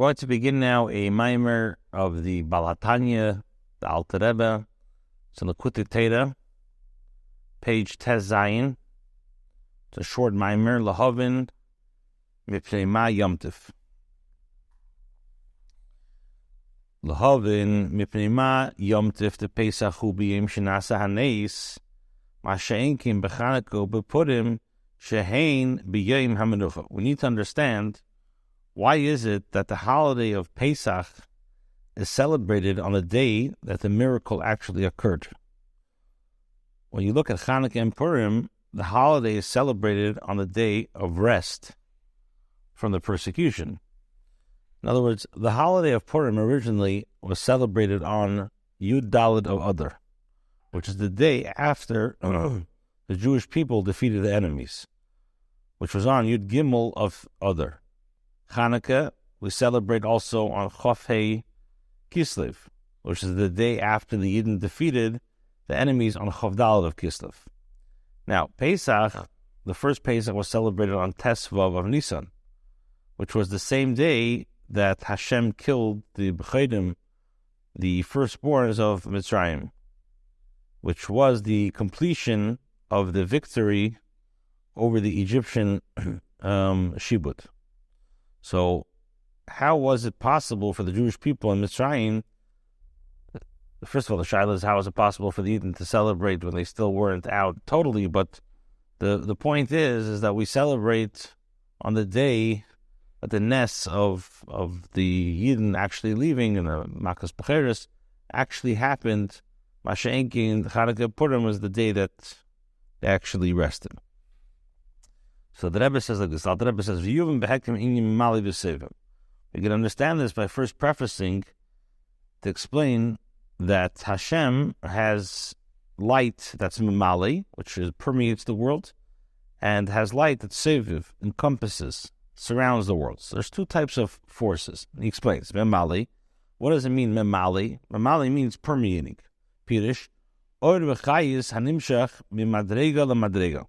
We're going to begin now a mimer of the Baal HaTanya, the Alter Rebbe. It's Torah, page Tez Zayin. It's a short mimer, Lahavin, Mipnei Ma Yomtiv. Lahavin, Mipnei Ma Yomtiv, the Pesach Hu B'yim Shenasa Haneis, Ma She'enkim B'chanako B'purim, Shehein B'yim HaMenucha. We need to understand why is it that the holiday of Pesach is celebrated on the day that the miracle actually occurred? When you look at Hanukkah and Purim, the holiday is celebrated on the day of rest from the persecution. In other words, the holiday of Purim originally was celebrated on Yud Dalid of Adar, which is the day after the Jewish people defeated the enemies, which was on Yud Gimel of Adar. Hanukkah, we celebrate also on Chofhei Kislev, which is the day after the Yidden defeated the enemies on Chavdal of Kislev. Now, Pesach, the first Pesach was celebrated on Tesvav of Nisan, which was the same day that Hashem killed the Bechedim, the firstborns of Mitzrayim, which was the completion of the victory over the Egyptian um, Shibut. So, how was it possible for the Jewish people in Mitzrayim? First of all, the shaila is how is it possible for the Yidden to celebrate when they still weren't out totally? But the the point is, is that we celebrate on the day that the nest of of the Yidden actually leaving and the Makas Becheres actually happened. Masha'enki and Chanukah Purim was the day that they actually rested. So the Rebbe says like this. The Rebbe says, "V'yuvim behekim inyim mali v'sevim." We can understand this by first prefacing to explain that Hashem has light that's mimali, which is, permeates the world, and has light that's seviv, encompasses, surrounds the world. So there's two types of forces. He explains mimali. What does it mean mimali? Mimali means permeating. Pirish, or v'chayis hanimshach mimadrega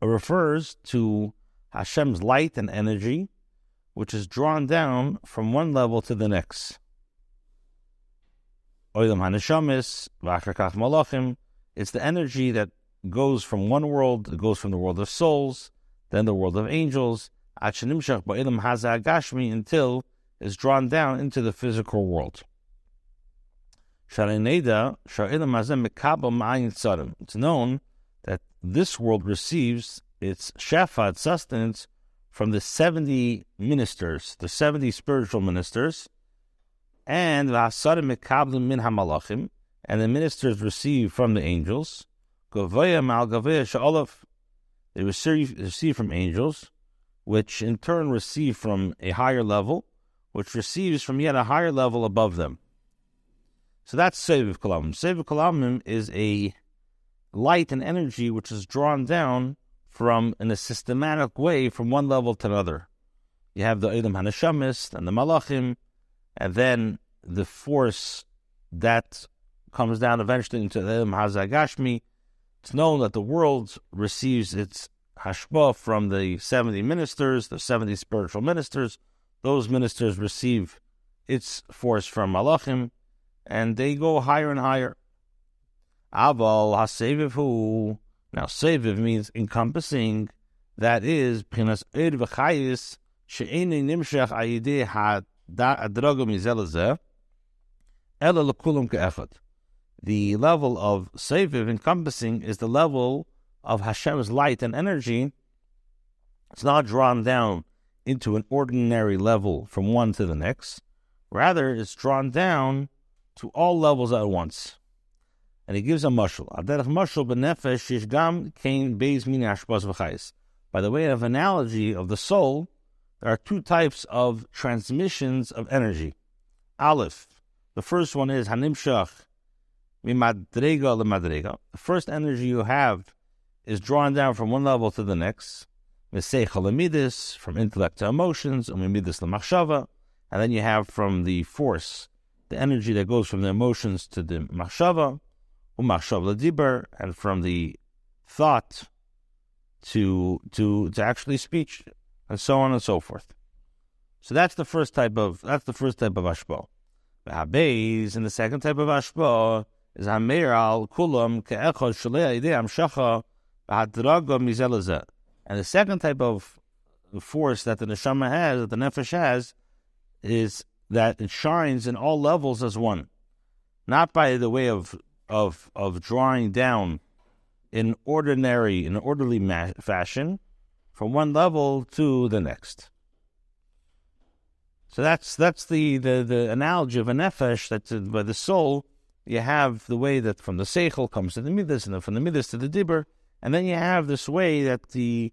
lamadrega refers to Hashem's light and energy, which is drawn down from one level to the next. Vachakach Malachim, it's the energy that goes from one world, it goes from the world of souls, then the world of angels, Achanimshach Ba'ilam until it's drawn down into the physical world. It's known that this world receives its shafat sustenance from the 70 ministers, the 70 spiritual ministers, and min hamalachim, and the ministers receive from the angels. They receive, receive from angels, which in turn receive from a higher level, which receives from yet a higher level above them. So that's Seviv Kalamim. Seviv Kalamim is a light and energy which is drawn down from in a systematic way from one level to another. You have the Elam Hanashamis and the Malachim, and then the force that comes down eventually into the Elam Hazagashmi. It's known that the world receives its hashba from the 70 ministers, the 70 spiritual ministers. Those ministers receive its force from Malachim, and they go higher and higher. Aval haseviv Now seviv means encompassing. That is pinas ed v'chayis she'eni nimshach ayideh ha'adrago mizelazeh ela l'kulam ke'echad. The level of seviv encompassing is the level of Hashem's light and energy. It's not drawn down into an ordinary level from one to the next. Rather, it's drawn down to all levels at once and he gives a mushal. Aderech mushal benefesh yishgam kain beis min. By the way of analogy of the soul, there are two types of transmissions of energy. Aleph, the first one is hanimshach mimadrega lemadrega. The first energy you have is drawn down from one level to the next. Misei from intellect to emotions, umimidis lemachshava, and then you have from the force, the energy that goes from the emotions to the machshava and from the thought to to to actually speech, and so on and so forth. So that's the first type of that's the first type of ashpa. Habez, and the second type of ashpa is hameir al kulam ke'echad shalei idei amshacha. And the second type of force that the neshama has, that the nefesh has, is that it shines in all levels as one, not by the way of of of drawing down in ordinary, in orderly ma- fashion, from one level to the next. So that's that's the, the, the analogy of a nefesh that uh, by the soul you have the way that from the seichel comes to the midas, and then from the midas to the dibber, and then you have this way that the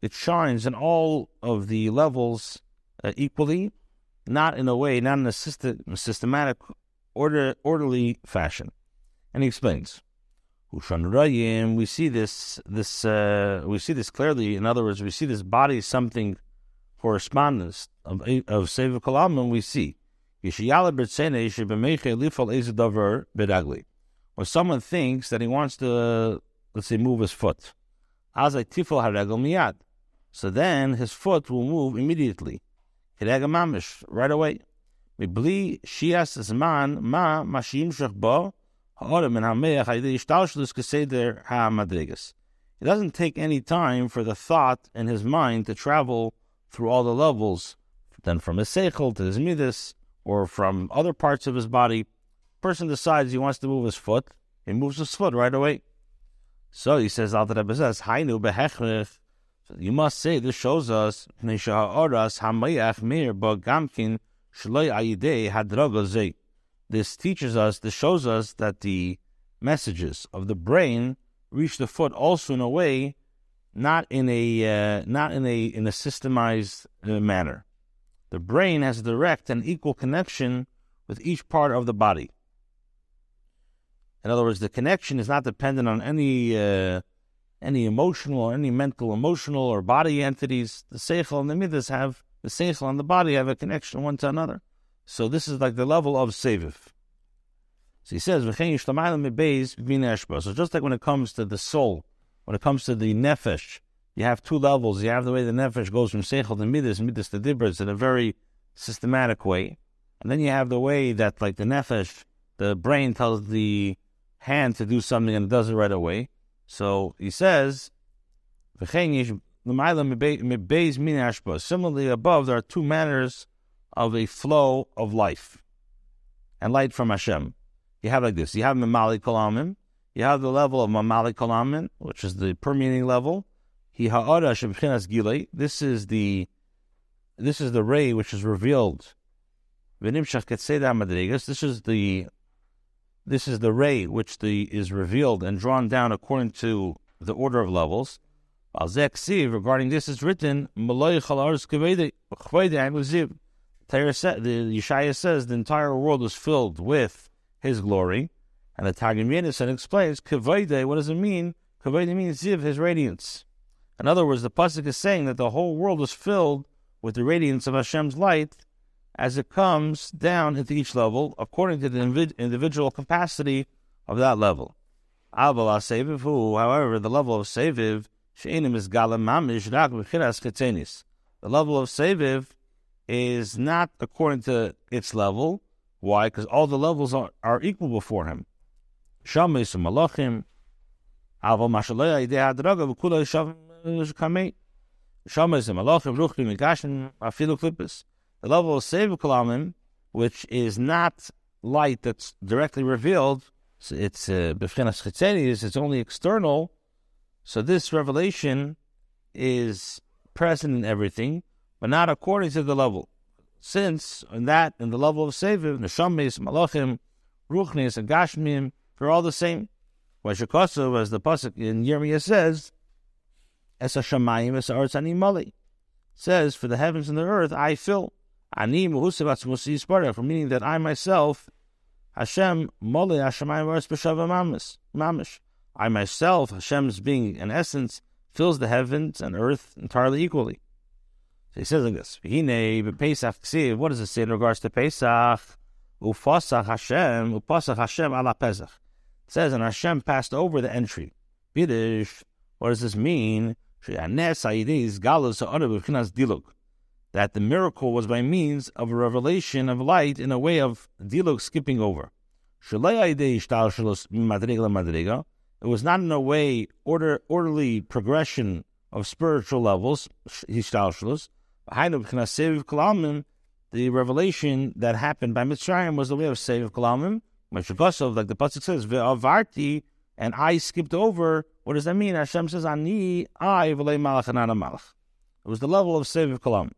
it shines in all of the levels uh, equally, not in a way, not in a system, systematic, order, orderly fashion. And he explains, we see this, this, uh, we see this clearly. In other words, we see this body something correspondence of of Kalam, we see. When someone thinks that he wants to, let's say, move his foot, so then his foot will move immediately. Right away. Adam and Keseder HaMadrigas. It doesn't take any time for the thought in his mind to travel through all the levels, then from his seichel to his midas, or from other parts of his body. Person decides he wants to move his foot, he moves his foot right away. So he says, Al Rebbe says, Hainu behechrich. You must say this shows us Oras Hamayach Bogamkin Shloi Ayidei this teaches us, this shows us that the messages of the brain reach the foot also in a way, not in a uh, not in a in a systemized uh, manner. The brain has a direct and equal connection with each part of the body. In other words, the connection is not dependent on any uh, any emotional or any mental, emotional or body entities. The seichel and the midas have the seichel and the body have a connection one to another. So this is like the level of seviv. So he says, So just like when it comes to the soul, when it comes to the nefesh, you have two levels. You have the way the nefesh goes from seichel to midas, midas to dibras in a very systematic way, and then you have the way that like the nefesh, the brain tells the hand to do something and it does it right away. So he says, Similarly, above, there are two manners of a flow of life and light from Hashem. You have like this. You have Mamali Kalamim. You have the level of Mamali Kalamim, which is the permeating level. This is the this is the ray which is revealed. This is the this is the ray which the, is revealed and drawn down according to the order of levels. Regarding this is written, the Yeshaya says the entire world is filled with his glory. And the Targum Yonasan explains, what does it mean? Kavayde means ziv, his radiance. In other words, the Pasuk is saying that the whole world is filled with the radiance of Hashem's light, as it comes down into each level according to the individual capacity of that level. However, the level of Seviv, the level of Seviv is not according to its level. Why? Because all the levels are, are equal before him. The level of Sevu Kalamim, which is not light that's directly revealed, it's Befchinas uh, it's only external. So this revelation is present in everything, but not according to the level. Since in that, in the level of Seviv, Neshamis, Malachim, Ruchnis, and Gashmim, they're all the same. Washakasu, as the Pasuk in Yirmiyah says, Es Hashemayim, Es Arz Ani Mali, says, For the heavens and the earth I fill. Ani for meaning that I myself, Hashem, Mole Hashemayim Mamish. I myself, Hashem's being in essence, fills the heavens and earth entirely equally. So he says like this: Pesach What does it say in regards to Pesach? Ufasach Hashem, Ufasach Hashem ala Pesach. It says, and Hashem passed over the entry. Biddish. What does this mean? Diluk that the miracle was by means of a revelation of light in a way of dilog skipping over. It was not in a way order, orderly progression of spiritual levels, the revelation that happened by Mitzrayim was the way of Seviv Kalamim, like the Pasuk says, Ve'avarti, and I skipped over. What does that mean? Hashem says, Ani, I, v'lei malach and malach. It was the level of Seviv Kalam.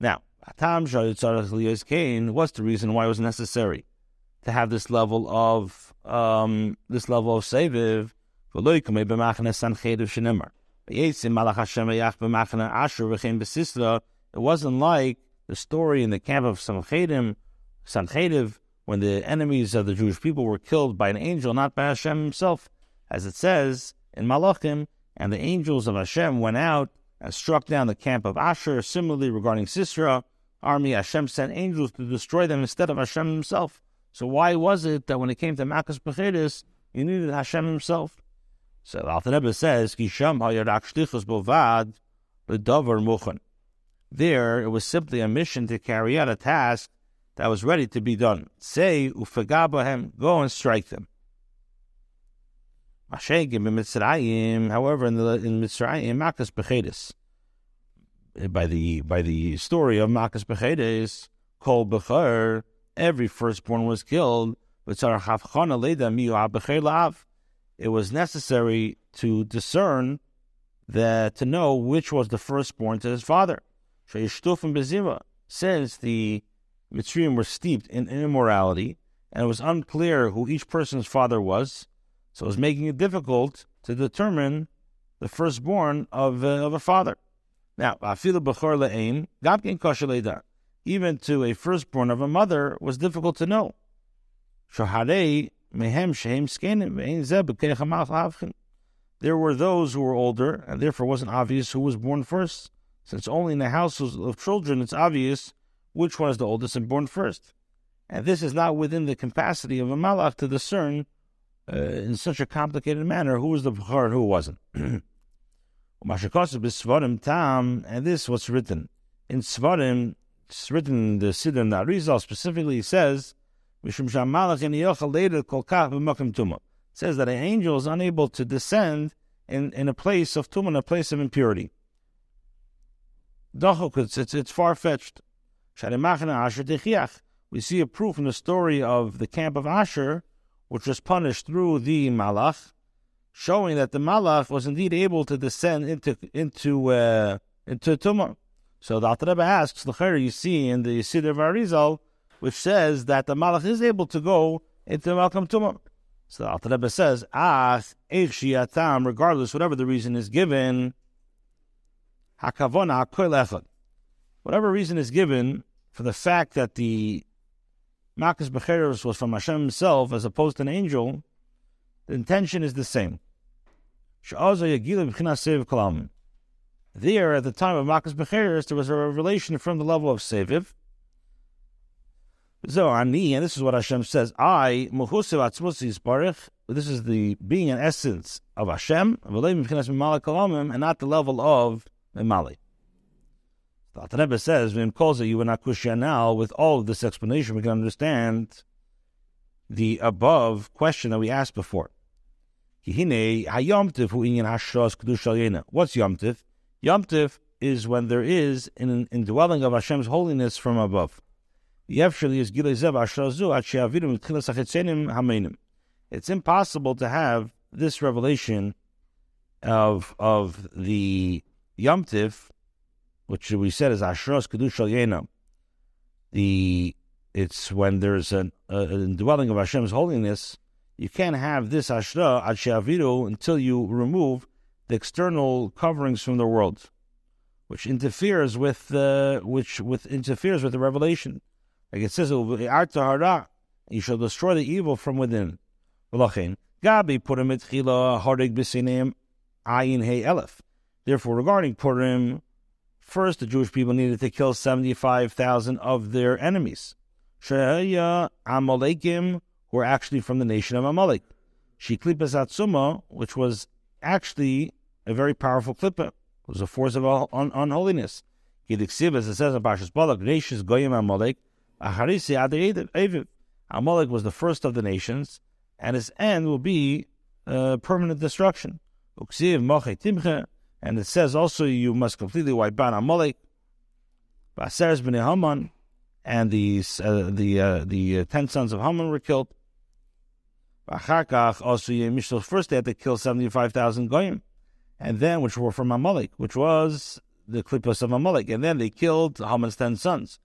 Now, Atam Kain, what's the reason why it was necessary to have this level of um, this level of Seviv? It wasn't like the story in the camp of Sancheriv, when the enemies of the Jewish people were killed by an angel, not by Hashem himself. As it says in Malachim, and the angels of Hashem went out and struck down the camp of Ashur. Similarly, regarding Sisera, army, Hashem sent angels to destroy them instead of Hashem himself. So why was it that when it came to Makas Bechidis, you needed Hashem himself? So Alter Rebbe says, Kisham bovad muchan. There, it was simply a mission to carry out a task that was ready to be done. Say, ufagabahem, go and strike them. Mashegim in Mitzrayim, however, in the in Mitzrayim, Makas Bechedis, eh, by the by the story of Makas Bechedis, Kol Bechar, every firstborn was killed. It was necessary to discern that to know which was the firstborn to his father. Since the Mitzrayim were steeped in immorality, and it was unclear who each person's father was, so it was making it difficult to determine the firstborn of, uh, of a father. Now, even to a firstborn of a mother was difficult to know. There were those who were older, and therefore wasn't obvious who was born first. Since only in the houses of children it's obvious which one is the oldest and born first. And this is not within the capacity of a malach to discern uh, in such a complicated manner who was the Bechor and who wasn't. and this what's written. In Svarim, it's written in the Siddur Narizal specifically says, says that an angel is unable to descend in, in a place of tumah, a place of impurity. It's, it's, it's far fetched. We see a proof in the story of the camp of Ashur, which was punished through the Malach, showing that the Malach was indeed able to descend into into uh, into Tumah. So the Alter Rebbe asks, the you see in the Siddur of Arizal, which says that the Malach is able to go into Malkam Tumah. So the Alter Rebbe says, Ah, regardless, whatever the reason is given, Hakavona whatever reason is given for the fact that the Makas Becheros was from Hashem himself as opposed to an angel, the intention is the same. There, at the time of Makas Becheros, there was a revelation from the level of Seviv. So, Ani, and this is what Hashem says, I, this is the being and essence of Hashem, and not the level of Mimali. The Rebbe says, "When calls it you and now." With all of this explanation, we can understand the above question that we asked before. What's Yomtiv? Yomtiv is when there is an indwelling of Hashem's holiness from above. It's impossible to have this revelation of of the Yomtiv which we said is Ashros Kedushal Yena. The it's when there's an, a, a dwelling of Hashem's holiness. You can't have this Ashra Adshaviru until you remove the external coverings from the world, which interferes with the which with interferes with the revelation. Like it says, you shall destroy the evil from within. Therefore, regarding Purim, First, the Jewish people needed to kill 75,000 of their enemies. Shehaya Amalekim were actually from the nation of Amalek. Shiklipas Atzuma, which was actually a very powerful klippa, it was a force of un- unholiness. As it says in Parshas Balak, Reishis Goyim Amalek. Amalek was the first of the nations, and his end will be uh, permanent destruction. And it says also you must completely wipe out Amalek. And the uh, the uh, the uh, ten sons of Haman were killed. Also first they had to kill seventy five thousand goyim, and then which were from Amalek, which was the klipos of Amalek, and then they killed Haman's ten sons.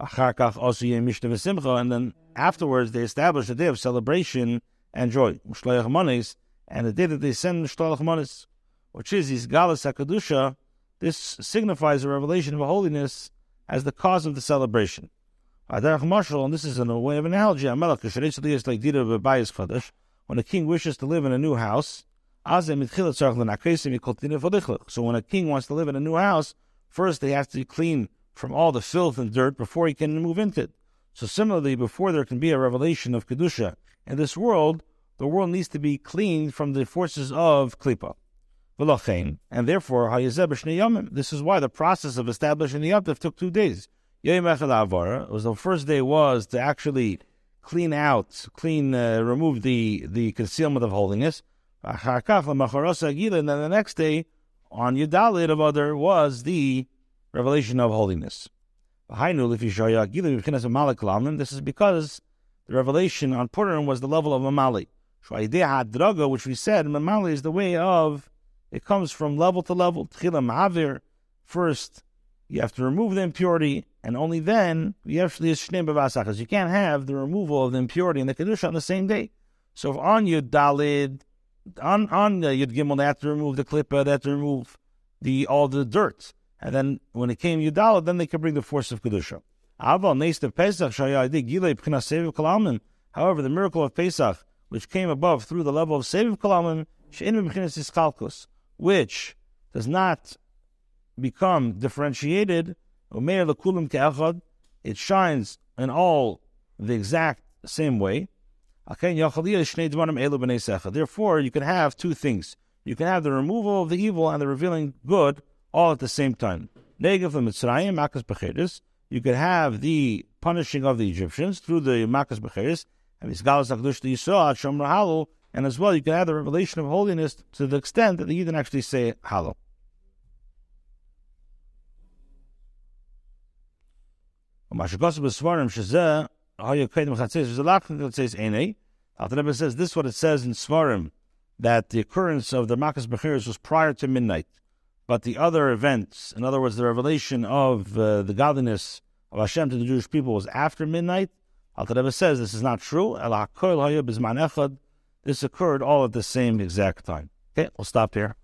Yemishal v'simcha, and then afterwards they establish a day of celebration and joy, Mishloach Manis, and the day that they send Mishloach Manis, which is these Galas Hakadusha. This signifies a revelation of holiness as the cause of the celebration. Adarach Marshal, and this is in a way of analogy, when a king wishes to live in a new house, so when a king wants to live in a new house, first they have to clean from all the filth and dirt before he can move into it. So similarly, before there can be a revelation of Kedusha in this world, the world needs to be cleaned from the forces of Klippa. And therefore, this is why the process of establishing the Yom took two days. Was the first day was to actually clean out, clean, uh, remove the, the concealment of holiness. And then the next day, on Yudalit of Adar, was the revelation of holiness. This is because the revelation on Purim was the level of Mamali. Which we said, Mamali is the way of, it comes from level to level. First, you have to remove the impurity, and only then you actually is shneim b'vasachas. You can't have the removal of the impurity and the kedusha on the same day. So if on Yud Dalid, on on uh, Yud Gimel, they have to remove the klippa, they have to remove the all the dirt, and then when it came Yud Dalid, then they could bring the force of kedusha. However, the miracle of Pesach, which came above through the level of Seviv Kalamim, which does not become differentiated, it shines in all the exact same way. Therefore, you can have two things. You can have the removal of the evil and the revealing good all at the same time. Negev the Mitzrayim, Makas Becheres. You could have the punishing of the Egyptians through the Makas Becheres, and Isgalas Akdush Halu, and as well you could have the revelation of holiness to the extent that the Yidden actually say Halu. Alter Rebbe says this is what it says in Svarim that the occurrence of the Makas Bechiris was prior to midnight. But the other events, in other words, the revelation of uh, the godliness of Hashem to the Jewish people was after midnight. Al Rebbe says this is not true. This occurred all at the same exact time. Okay, we'll stop here.